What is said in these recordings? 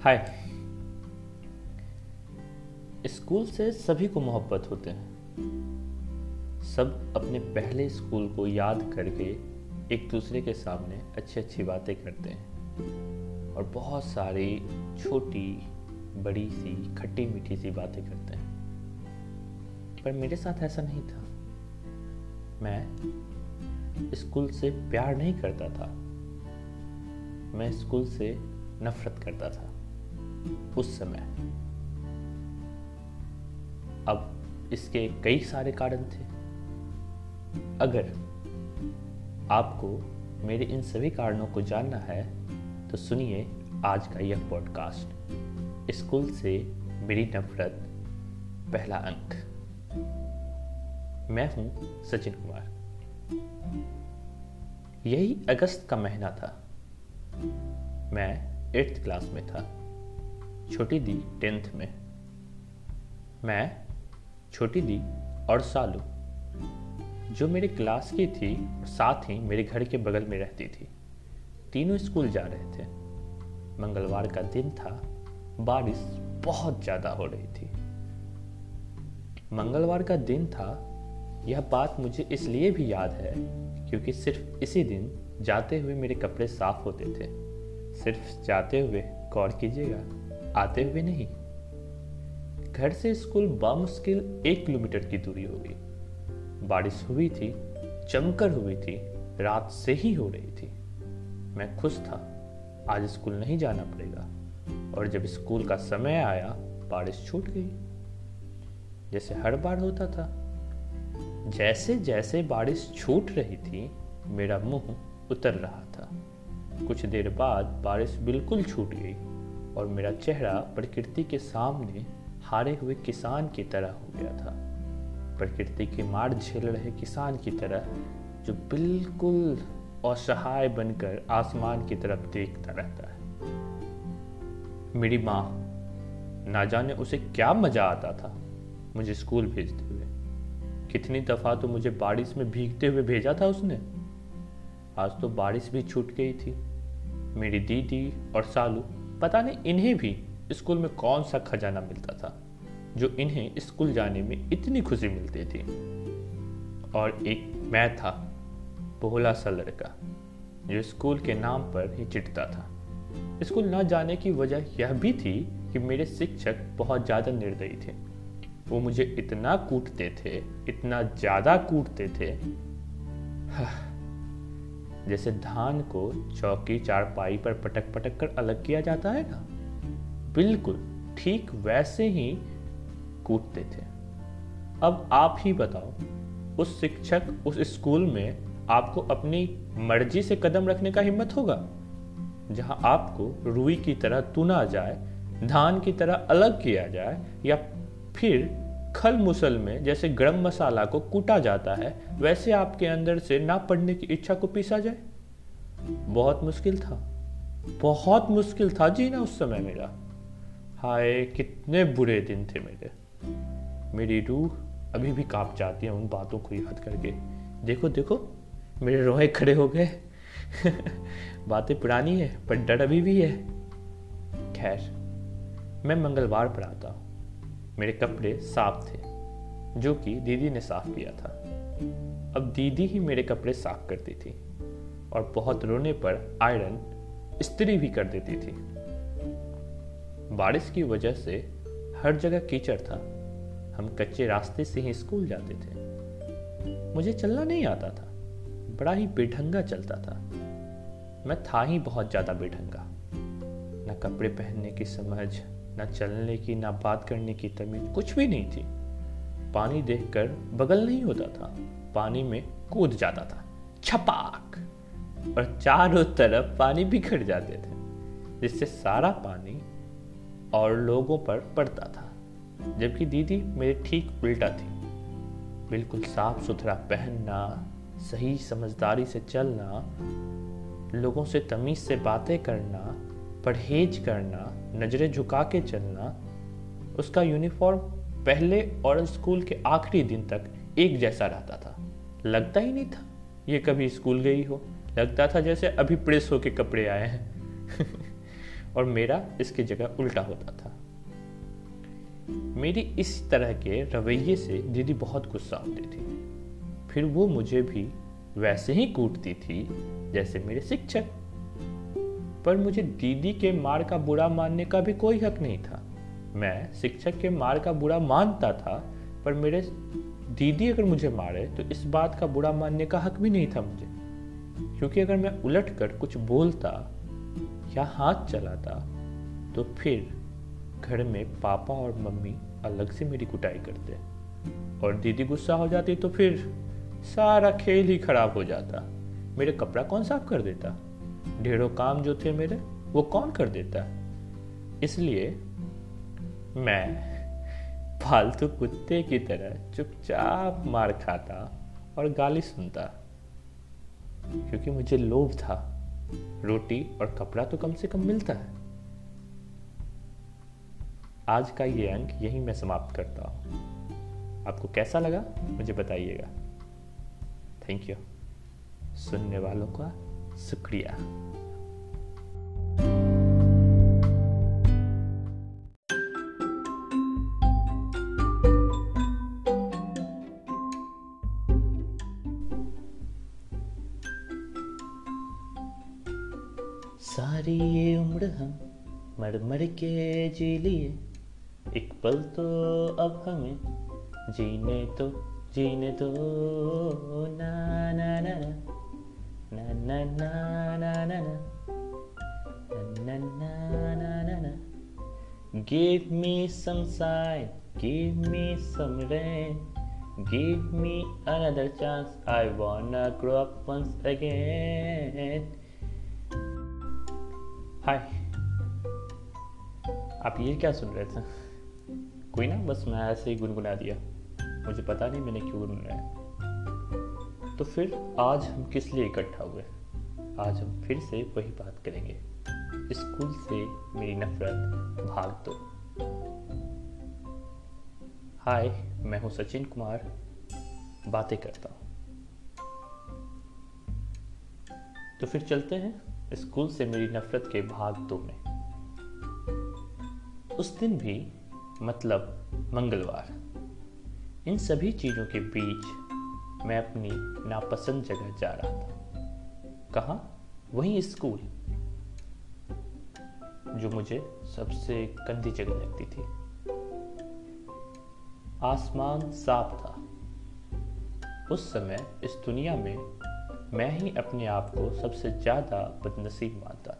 High school से सभी को मोहब्बत होते हैं। सब अपने पहले स्कूल को याद करके एक दूसरे के सामने अच्छी अच्छी बातें करते हैं। और बहुत सारी छोटी, बड़ी सी, खट्टी मीठी सी बातें करते हैं। पर मेरे साथ ऐसा नहीं था। मैं स्कूल से प्यार नहीं करता था। मैं स्कूल से नफरत करता था। उस समय। अब इसके कई सारे कारण थे। अगर आपको मेरे इन सभी कारणों को जानना है तो सुनिए आज का यह पॉडकास्ट स्कूल से मेरी नफरत, पहला अंक। मैं हूँ सचिन कुमार। यही अगस्त का महीना था। मैं एट्थ क्लास में था। छोटी दी टेंथ में। मैं, छोटी दी और सालू, जो मेरे क्लास की थी और साथ ही मेरे घर के बगल में रहती थी। तीनों स्कूल जा रहे थे। मंगलवार का दिन था। बारिश बहुत ज़्यादा हो रही थी। मंगलवार का दिन था। यह बात मुझे इसलिए भी याद है क्योंकि सिर्फ़ इसी दिन जाते हुए मेरे कपड़े साफ़ होते थे। सिर्फ़ जाते हुए गौर कीजिएगा। आते हुए नहीं। घर से स्कूल बामुश्किल एक किलोमीटर की दूरी होगी बारिश हुई थी, चमकर हुई थी, रात से ही हो रही थी। मैं खुश था, आज स्कूल नहीं जाना पड़ेगा। और जब स्कूल का समय आया, बारिश छूट गई। जैसे हर बार होता था। जैसे जैसे बारिश छूट रही थी, मेरा मुँह उतर रहा था। कुछ देर बाद बारिश बिल्कुल छूट गई। और मेरा चेहरा प्रकृति के सामने हारे हुए किसान की तरह हो गया था। प्रकृति की मार झेल रहे किसान की तरह, जो बिल्कुल असहाय बनकर आसमान की तरफ़ देखता रहता है। मेरी माँ, ना जाने उसे क्या मज़ा आता था मुझे स्कूल भेजते हुए। कितनी दफ़ा तो मुझे बारिश में भीगते हुए भेजा था उसने। आज तो बारिश भी छूट गई थी। मेरी दीदी और सालू पता नहीं इन्हें भी स्कूल में कौन सा खजाना मिलता था, जो इन्हें स्कूल जाने में इतनी खुशी मिलती थी। और एक मैं था, भोला सा लड़का, जो स्कूल के नाम पर ही चिटता था। स्कूल न जाने की वजह यह भी थी कि मेरे शिक्षक बहुत ज़्यादा निर्दयी थे। वो मुझे इतना कूटते थे, इतना ज़्यादा कूटते थे। जैसे धान को चौकी चारपाई पर पटक पटक कर अलग किया जाता है ना? बिल्कुल, ठीक वैसे ही कूटते थे। अब आप ही बताओ, उस शिक्षक उस स्कूल में आपको अपनी मर्ज़ी से कदम रखने का हिम्मत होगा? जहाँ आपको रुई की तरह तुना जाए, धान की तरह अलग किया जाए, या फिर खल मुसल में जैसे गरम मसाला को कूटा जाता है, वैसे आपके अंदर से ना पढ़ने की इच्छा को पीसा जाए। बहुत मुश्किल था। बहुत मुश्किल था जीना उस समय मेरा। हाय, कितने बुरे दिन थे मेरे। मेरी रूह अभी भी काँप जाती है उन बातों को याद करके। देखो देखो, मेरे रोहे खड़े हो गए। बातें पुरानी है, पर डर अभी भी है। खैर, मैं मंगलवार पर आता हूँ। मेरे कपड़े साफ़ थे, जो कि दीदी ने साफ़ किया था। अब दीदी ही मेरे कपड़े साफ़ करती थी और बहुत रोने पर आयरन स्त्री भी कर देती थी। बारिश की वजह से हर जगह कीचड़ था। हम कच्चे रास्ते से ही स्कूल जाते थे। मुझे चलना नहीं आता था। बड़ा ही बेढंगा चलता था। मैं था ही बहुत ज़्यादा बेढंगा। न कपड़े पहनने की समझ ना चलने की, ना बात करने की तमीज, कुछ भी नहीं थी। पानी देखकर बगल नहीं होता था, पानी में कूद जाता था, छपाक। और चारों तरफ़ पानी बिखर जाते थे, जिससे सारा पानी और लोगों पर पड़ता था। जबकि दीदी मेरे ठीक उल्टा थी। बिल्कुल साफ़ सुथरा पहनना, सही समझदारी से चलना, लोगों से तमीज से बातें करना, परहेज करना नज़रें झुका के चलना, उसका यूनिफॉर्म पहले और स्कूल के आखिरी दिन तक एक जैसा रहता था। लगता ही नहीं था ये कभी स्कूल गई हो। लगता था जैसे अभी प्रेस होके कपड़े आए हैं। और मेरा इसकी जगह उल्टा होता था। मेरी इस तरह के रवैये से दीदी बहुत गुस्सा होती थी। फिर वो मुझे भी वैसे ही कूटती थी जैसे मेरे शिक्षक पर मुझे दीदी के मार का बुरा मानने का भी कोई हक नहीं था। मैं शिक्षक के मार का बुरा मानता था, पर मेरे दीदी अगर मुझे मारे तो इस बात का बुरा मानने का हक भी नहीं था मुझे। क्योंकि अगर मैं उलट कर कुछ बोलता या हाथ चलाता तो फिर घर में पापा और मम्मी अलग से मेरी कुटाई करते और दीदी गुस्सा हो जाती तो फिर सारा खेल ही खराब हो जाता। मेरे कपड़ा कौन साफ़ कर देता? ढेरों काम जो थे मेरे, वो कौन कर देता? इसलिए मैं फालतू कुत्ते की तरह चुपचाप मार खाता और गाली सुनता। क्योंकि मुझे लोभ था। रोटी और कपड़ा तो कम से कम मिलता है। आज का ये अंक यहीं मैं समाप्त करता हूँ। आपको कैसा लगा, मुझे बताइएगा। थैंक यू सुनने वालों का शुक्रिया। मर के जी लिए एक पल तो अब हमें जीने तो जीने तो ना ना ना ना ना ना ना ना ना ना ना ना ना ना give me some side give me some rain give me another chance I want to grow up once again hi आप ये क्या सुन रहे थे? कोई ना, बस मैं ऐसे ही गुनगुना दिया। मुझे पता नहीं मैंने क्यों गुनगुनाया। तो फिर आज हम किस लिए इकट्ठा हुए? आज हम फिर से वही बात करेंगे। स्कूल से मेरी नफरत, भाग दो। हाय, मैं हूँ सचिन कुमार। बातें करता हूँ। तो फिर चलते हैं स्कूल से मेरी नफरत के भाग दो में। उस दिन भी मतलब मंगलवार। इन सभी चीज़ों के बीच मैं अपनी नापसंद जगह जा रहा था। कहा? वही स्कूल, जो मुझे सबसे गंदी जगह लगती थी। आसमान साफ़ था। उस समय इस दुनिया में मैं ही अपने आप को सबसे ज़्यादा बदनसीब मानता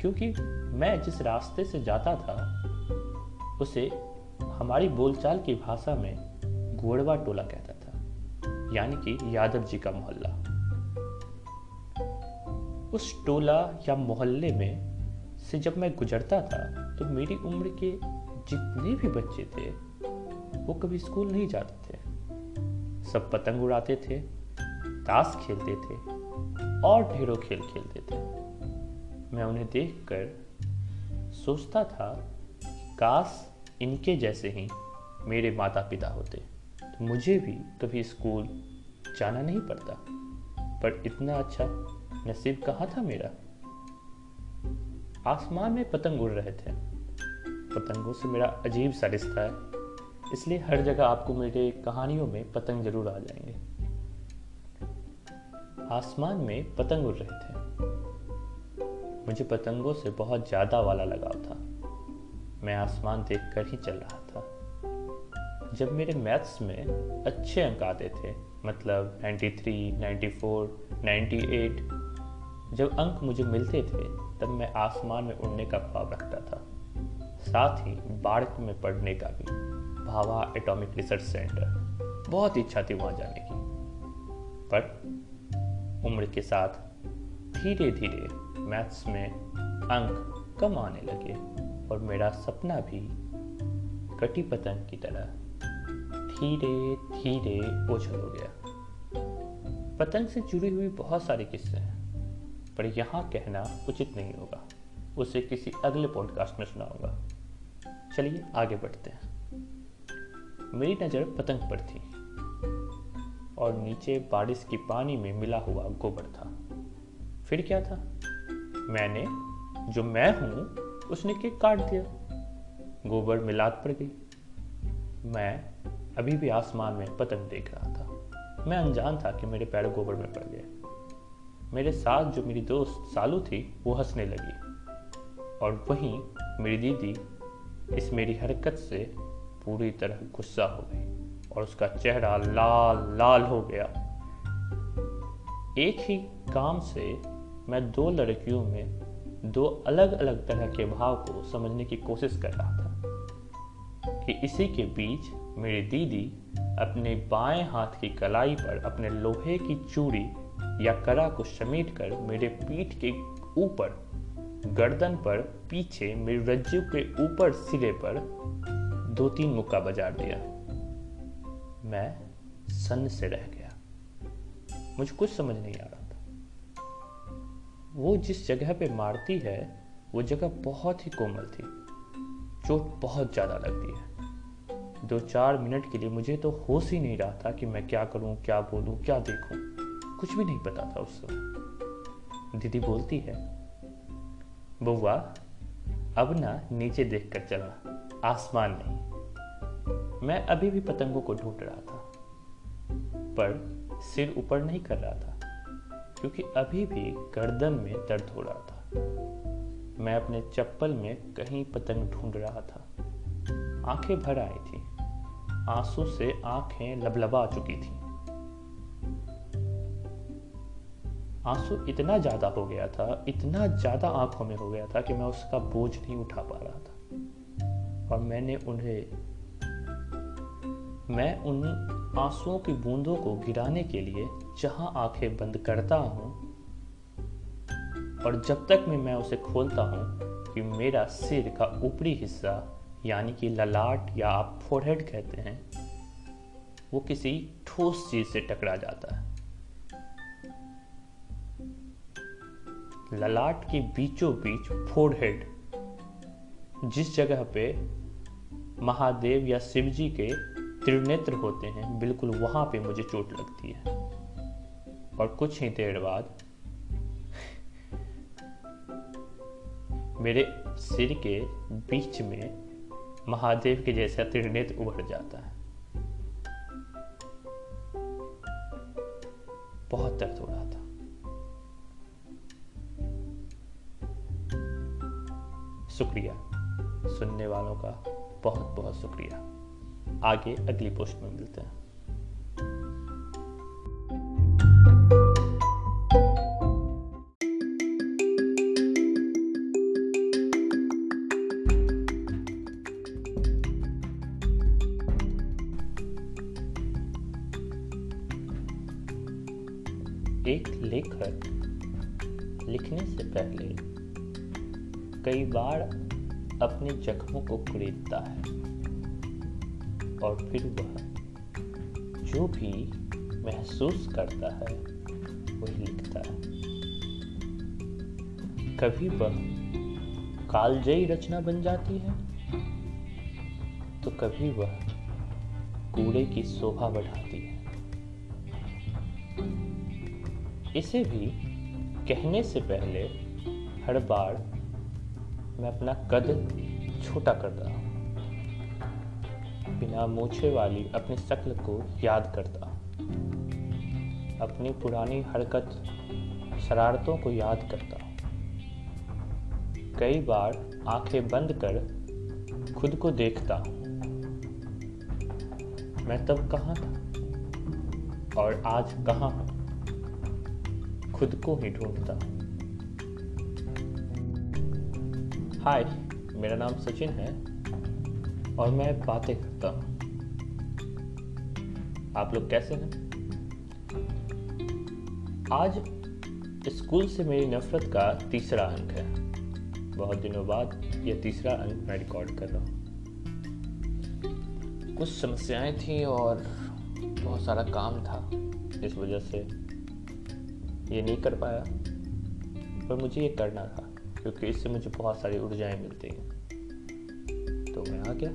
क्योंकि मैं जिस रास्ते से जाता था, उसे हमारी बोलचाल की भाषा में गोड़वा टोला कहता था, यानी कि यादव जी का मोहल्ला। उस टोला या मोहल्ले में से जब मैं गुजरता था तो मेरी उम्र के जितने भी बच्चे थे, वो कभी स्कूल नहीं जाते थे। सब पतंग उड़ाते थे, ताश खेलते थे और ढेरों खेल खेलते थे। मैं उन्हें देखकर सोचता था, काश इनके जैसे ही मेरे माता पिता होते तो मुझे भी कभी स्कूल जाना नहीं पड़ता। पर इतना अच्छा नसीब कहाँ था मेरा? आसमान में पतंग उड़ रहे थे। पतंगों से मेरा अजीब सा रिश्ता है। इसलिए हर जगह आपको मेरे कहानियों में पतंग ज़रूर आ जाएँगे। आसमान में पतंग उड़ रहे थे। मुझे पतंगों से बहुत ज़्यादा वाला लगाव था। मैं आसमान देखकर ही चल रहा था। जब मेरे मैथ्स में अच्छे अंक आते थे मतलब 93, 94, 98 जब अंक मुझे मिलते थे तब मैं आसमान में उड़ने का ख्वाब रखता था। साथ ही बाढ़ में पढ़ने का भी भावा एटॉमिक रिसर्च सेंटर बहुत इच्छा थी वहाँ जाने की। पर उम्र के साथ धीरे धीरे मैथ्स में अंक कम आने लगे और मेरा सपना भी कटी पतंग की तरह धीरे धीरे ओझल हो गया। पतंग से जुड़ी हुई बहुत सारे किस्से हैं, पर यहाँ कहना उचित नहीं होगा। उसे किसी अगले पॉडकास्ट में सुनाऊँगा। चलिए आगे बढ़ते हैं। मेरी नज़र पतंग पर थी और नीचे बारिश की पानी में मिला हुआ गोबर था। फिर क्या था? मैंने, जो मैं हूँ, उसने केक काट दिया। गोबर मिलाद पर गई। मैं अभी भी आसमान में पतंग देख रहा था। मैं अनजान था कि मेरे पैर गोबर में पड़ गए। मेरे साथ जो मेरी दोस्त सालू थी, वो हंसने लगी। और वहीं मेरी दीदी इस मेरी हरकत से पूरी तरह गुस्सा हो गई और उसका चेहरा लाल लाल हो गया। एक ही काम से मैं दो लड़कियों में दो अलग अलग तरह के भाव को समझने की कोशिश कर रहा था कि इसी के बीच मेरी दीदी अपने बाएँ हाथ की कलाई पर अपने लोहे की चूड़ी या करा को समेट कर मेरे पीठ के ऊपर गर्दन पर पीछे मेरे रज्जू के ऊपर सिरे पर दो तीन मुक्का बजा दिया। मैं सन्न से रह गया। मुझे कुछ समझ नहीं आ रहा। वो जिस जगह पे मारती है, वो जगह बहुत ही कोमल थी। चोट बहुत ज़्यादा लगती है। दो चार मिनट के लिए मुझे तो होश ही नहीं रहा था कि मैं क्या करूँ, क्या बोलूँ, क्या देखूँ। कुछ भी नहीं पता था उस समय। दीदी बोलती है, बुआ, अब ना नीचे देख कर चला। आसमान नहीं। मैं अभी भी पतंगों को ढूंढ रहा था, पर सिर ऊपर नहीं कर रहा था। क्योंकि अभी भी गर्दन में दर्द हो रहा था। मैं अपने चप्पल में कहीं पतंग ढूंढ रहा था। आँखें भर आई थी। आँसू से आँखें लबलबा चुकी थी। आँसू इतना ज़्यादा हो गया था, इतना ज़्यादा आँखों में हो गया था कि मैं उसका बोझ नहीं उठा पा रहा था। और मैंने उन्हें, मैं उन आंसुओं की बूंदों को गिराने के लिए जहाँ आँखें बंद करता हूँ, और जब तक मैं मैं उसे खोलता हूँ कि मेरा सिर का ऊपरी हिस्सा, यानी कि ललाट या आप फोरहेड कहते हैं, वो किसी ठोस चीज़ से टकरा जाता है। ललाट के बीचों बीच फोरहेड जिस जगह पे महादेव या शिव जी के त्रिनेत्र होते हैं, बिल्कुल वहाँ पे मुझे चोट लगती है। और कुछ ही देर बाद मेरे सिर के बीच में महादेव के जैसा त्रिनेत्र उभर जाता है। बहुत दर्द हो रहा था। शुक्रिया। सुनने वालों का बहुत बहुत शुक्रिया। आगे अगली पोस्ट में मिलते हैं। एक लेखक लिखने से पहले कई बार अपने जख्मों को खरीदता है। और फिर वह जो भी महसूस करता है, वही लिखता है। कभी वह कालजयी रचना बन जाती है तो कभी वह कूड़े की शोभा बढ़ाती है। इसे भी कहने से पहले हर बार मैं अपना कद छोटा करता बिना मूछे वाली अपनी शक्ल को याद करता। अपनी पुरानी हरकत, शरारतों को याद करता। कई बार आँखें बंद कर खुद को देखता। मैं तब कहाँ था? और आज कहाँ हूँ? खुद को ही ढूंढता। हाय, मेरा नाम सचिन है। और मैं बातें करता हूँ। आप लोग कैसे हैं? आज स्कूल से मेरी नफरत का तीसरा अंक है। बहुत दिनों बाद यह तीसरा अंक मैं रिकॉर्ड कर रहा हूँ। कुछ समस्याएँ थी और बहुत सारा काम था, इस वजह से ये नहीं कर पाया। पर मुझे ये करना था, क्योंकि इससे मुझे बहुत सारी ऊर्जाएँ मिलती हैं। तो मैं आ गया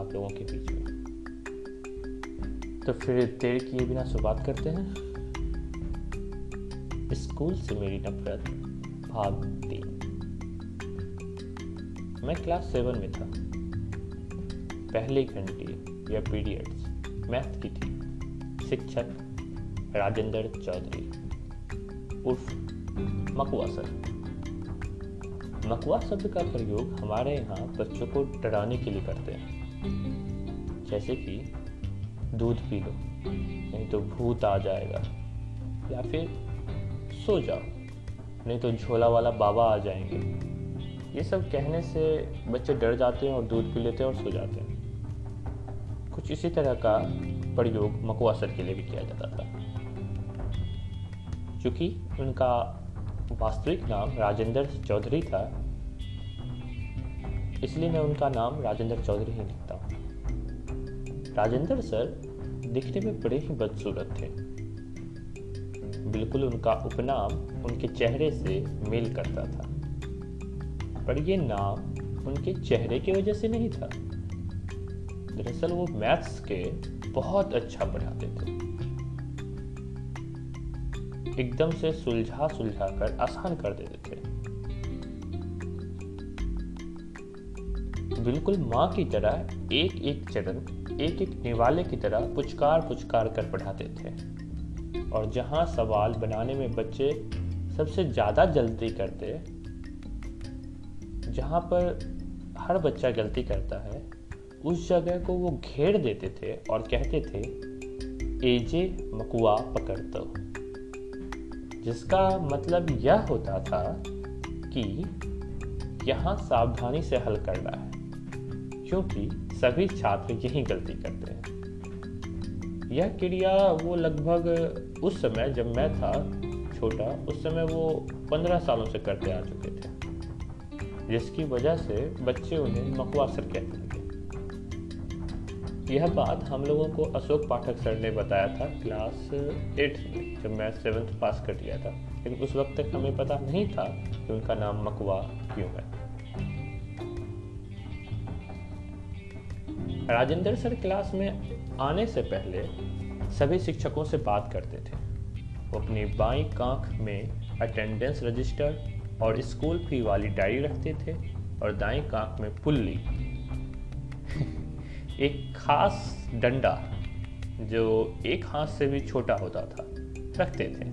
आप लोगों के बीच में। तो फिर देर किए बिना शुरुआत करते हैं। स्कूल से मेरी नफरत भाग तीन मैं क्लास सेवन में था। पहली घंटी या पीरियड्स मैथ की थी। शिक्षक राजेंद्र चौधरी, उर्फ़ मकुआ सर। मकुआ शब्द का प्रयोग हमारे यहाँ बच्चों को डराने के लिए करते हैं। जैसे कि, दूध पी लो, नहीं तो भूत आ जाएगा। या फिर, सो जाओ, नहीं तो झोला वाला बाबा आ जाएँगे। ये सब कहने से बच्चे डर जाते हैं और दूध पी लेते हैं और सो जाते हैं। कुछ इसी तरह का प्रयोग मकुआ सर के लिए भी किया जाता था। क्योंकि उनका वास्तविक नाम राजेंद्र चौधरी था। इसलिए मैं उनका नाम राजेंद्र चौधरी ही लिखता हूँ। राजेंद्र सर दिखने में बड़े ही बदसूरत थे। बिल्कुल उनका उपनाम उनके चेहरे से मेल करता था। पर यह नाम उनके चेहरे की वजह से नहीं था। दरअसल वो मैथ्स के बहुत अच्छा पढ़ाते थे। एकदम से सुलझा सुलझा कर आसान कर देते थे। बिल्कुल माँ की तरह एक एक चरण एक एक निवाले की तरह पुचकार पुचकार कर पढ़ाते थे। और जहाँ सवाल बनाने में बच्चे सबसे ज़्यादा जल्दी करते, जहाँ पर हर बच्चा गलती करता है, उस जगह को वो घेर देते थे और कहते थे, एजे मकुआ पकड़ दो जिसका मतलब यह होता था कि यहाँ सावधानी से हल करना है, क्योंकि सभी छात्र यही गलती करते हैं। यह क्रिया वो लगभग उस समय जब मैं था छोटा, उस समय वो पंद्रह सालों से करते आ चुके थे, जिसकी वजह से बच्चे उन्हें मकवा सर कहते लगे यह बात हम लोगों को अशोक पाठक सर ने बताया था क्लास एट में, जब मैं सेवन्थ पास कर लिया था। लेकिन उस वक्त तक हमें पता नहीं था कि उनका नाम मकवा क्यों है। राजेंद्र सर क्लास में आने से पहले सभी शिक्षकों से बात करते थे। वो अपनी बाई कांख में अटेंडेंस रजिस्टर और स्कूल फ़ी वाली डायरी रखते थे और दाई कांख में पुल्ली एक खास डंडा, जो एक हाथ से भी छोटा होता था, रखते थे।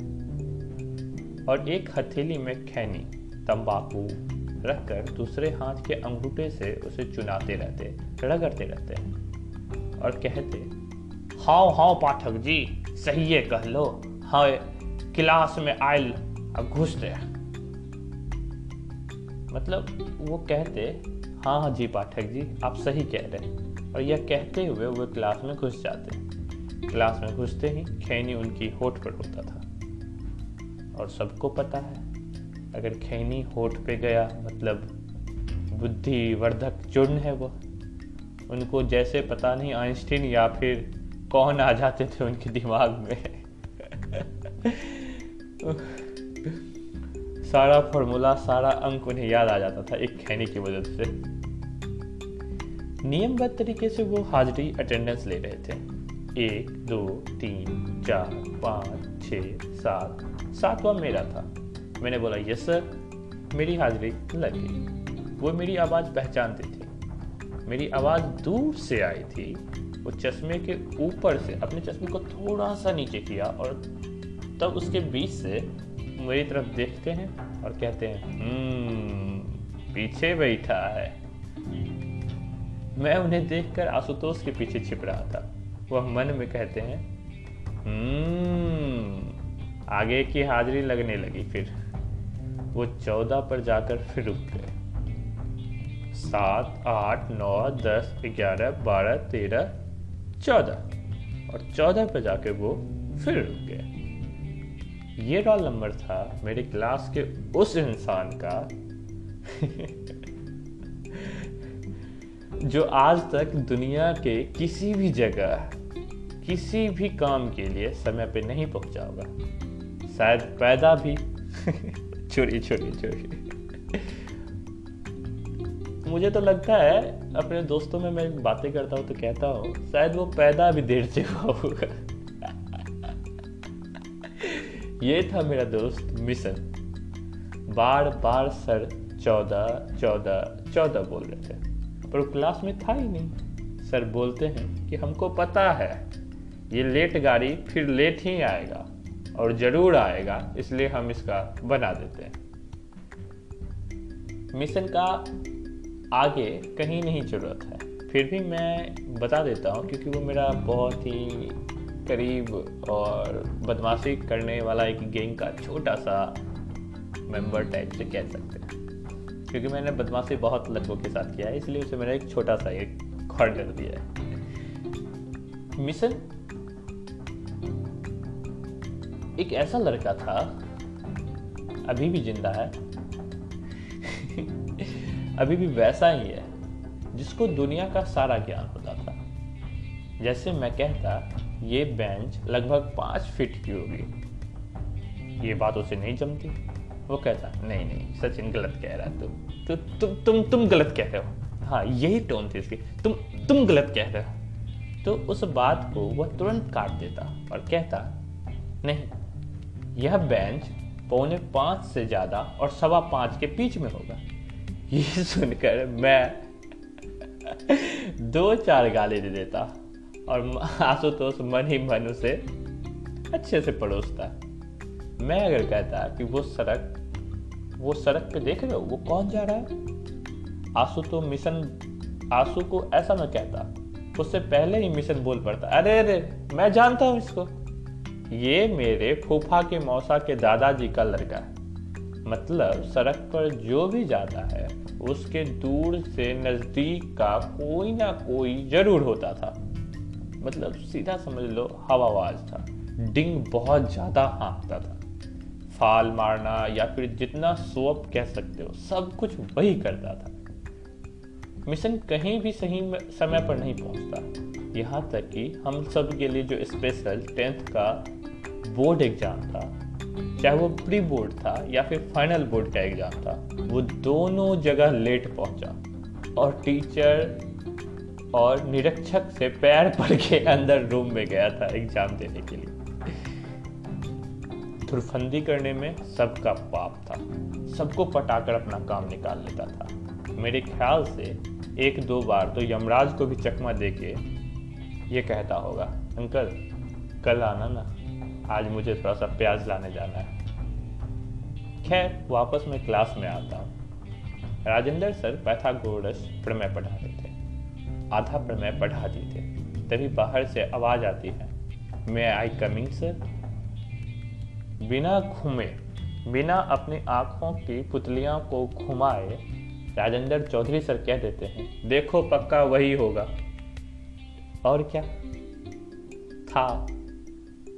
और एक हथेली में खैनी, तंबाकू रखकर दूसरे हाथ के अंगूठे से उसे चुनाते रहते, रगड़ते रहते। और कहते, हाओ हाओ पाठक जी, सही है कह लो हाँ क्लास में आयल अब घुस दे। मतलब वो कहते हाँ हाँ जी पाठक जी, आप सही कह रहे और यह कहते हुए वो क्लास में घुस जाते। क्लास में घुसते ही खैनी उनकी होठ पर होता था। और सबको पता है, अगर खैनी होठ पे गया मतलब बुद्धि वर्धक चूर्ण है वो, उनको जैसे पता नहीं आइंस्टीन या फिर कौन आ जाते थे उनके दिमाग में। सारा फॉर्मूला, सारा अंक उन्हें याद आ जाता था एक खैनी की वजह से। नियमबद्ध तरीके से वो हाजिरी अटेंडेंस ले रहे थे। एक दो तीन चार पाँच छ सात सातवा मेरा था। मैंने बोला यस सर मेरी हाजिरी लग। गई वो मेरी आवाज़ पहचानते थे। मेरी आवाज़ दूर से आई थी। वो चश्मे के ऊपर से अपने चश्मे को थोड़ा सा नीचे किया और तब उसके बीच से मेरी तरफ़ देखते हैं और कहते हैं हम्म, पीछे बैठा है। मैं उन्हें देखकर आशुतोष के पीछे छिप रहा था। वह मन में कहते हैं हम्म, आगे की हाजिरी लगने लगी फिर। वो चौदह पर जाकर फिर रुक गए। सात आठ नौ दस ग्यारह बारह तेरह चौदह। और चौदह पर जाकर वो फिर रुक गए। ये रोल नंबर था मेरे क्लास के उस इंसान का। जो आज तक दुनिया के किसी भी जगह, किसी भी काम के लिए समय पे नहीं पहुँचा होगा। शायद पैदा भी। चोरी चोरी चोरी मुझे तो लगता है, अपने दोस्तों में मैं बातें करता हूँ तो कहता हूँ, शायद वो पैदा भी देर से हुआ होगा। ये था मेरा दोस्त मिशन। बार बार सर चौदह चौदह चौदह बोल रहे थे। पर क्लास में था ही नहीं। सर बोलते हैं कि हमको पता है, ये लेट गाड़ी फिर लेट ही आएगा और ज़रूर आएगा, इसलिए हम इसका बना देते हैं। मिशन का आगे कहीं नहीं ज़रूरत है। फिर भी मैं बता देता हूँ, क्योंकि वो मेरा बहुत ही करीब और बदमाशी करने वाला एक गैंग का छोटा सा मेंबर टाइप से कह सकते हैं। क्योंकि मैंने बदमाशी बहुत लड़कों के साथ किया है, इसलिए उसे मेरा एक छोटा सा एक कॉर्नर दिया है। मिशन? एक ऐसा लड़का था, अभी भी ज़िंदा है, अभी भी वैसा ही है, जिसको दुनिया का सारा ज्ञान होता था। जैसे मैं कहता, ये बेंच लगभग पाँच फीट की होगी। ये बात उसे नहीं जमती। वो कहता, नहीं नहीं, सचिन गलत कह रहा तुम तो। तुम तुम तुम गलत कह रहे हो। हाँ यही टोन थी इसकी। तुम तुम गलत कह रहे हो। तो उस बात को वह तुरंत काट देता और कहता, नहीं, यह बेंच पौने पाँच से ज़्यादा और सवा पाँच के बीच में होगा। ये सुनकर मैं दो चार गाली दे देता और आशुतोष मन ही मन उसे अच्छे से पड़ोसता मैं अगर कहता कि वो सड़क वो सड़क पे देख रहे हो, वो कौन जा रहा है? आँसू तो मिशन, आँसू को ऐसा मैं कहता, उससे पहले ही मिशन बोल पड़ता। अरे अरे, मैं जानता हूँ इसको। ये मेरे फूफा के मौसा के दादाजी का लड़का है। मतलब सड़क पर जो भी जाता है, उसके दूर से नज़दीक का कोई ना कोई ज़रूर होता था। मतलब सीधा समझ लो हवाबाज था। डिंग बहुत ज़्यादा हाँकता था। फाल मारना या फिर जितना सोअप कह सकते हो, सब कुछ वही करता था। मिशन कहीं भी सही समय पर नहीं पहुँचता। यहाँ तक कि हम सब के लिए जो स्पेशल टेंथ का बोर्ड एग्ज़ाम था, चाहे वो प्री बोर्ड था या फिर फाइनल बोर्ड का एग्ज़ाम था, वो दोनों जगह लेट पहुँचा। और टीचर और निरीक्षक से पैर पड़ के अंदर रूम में गया था एग्ज़ाम देने के लिए। धुरफंदी करने में सबका पाप था। सबको पटाकर अपना काम निकाल लेता था। मेरे ख्याल से एक दो बार तो यमराज को भी चकमा दे के ये कहता होगा, अंकल, कल आना ना। आज मुझे थोड़ा सा प्याज लाने जाना है। खैर, वापस मैं क्लास में आता हूँ। राजेंद्र सर पैथागोरस प्रमेय पढ़ा रहे थे। आधा प्रमेय पढ़ा दिए थे, तभी बाहर से आवाज़ आती है मैं आई कमिंग सर बिना घूमे, बिना अपनी आँखों की पुतलियाँ को घुमाए, राजेंद्र चौधरी सर कह देते हैं, देखो, पक्का वही होगा। और क्या? था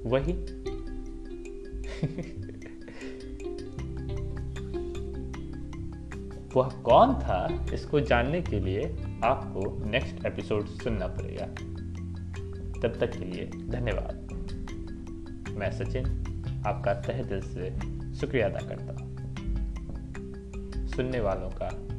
वही। वह कौन था, इसको जानने के लिए आपको नेक्स्ट एपिसोड सुनना पड़ेगा। तब तक के लिए धन्यवाद। मैं सचिन। आपका तह दिल से शुक्रिया अदा करता हूँ। सुनने वालों का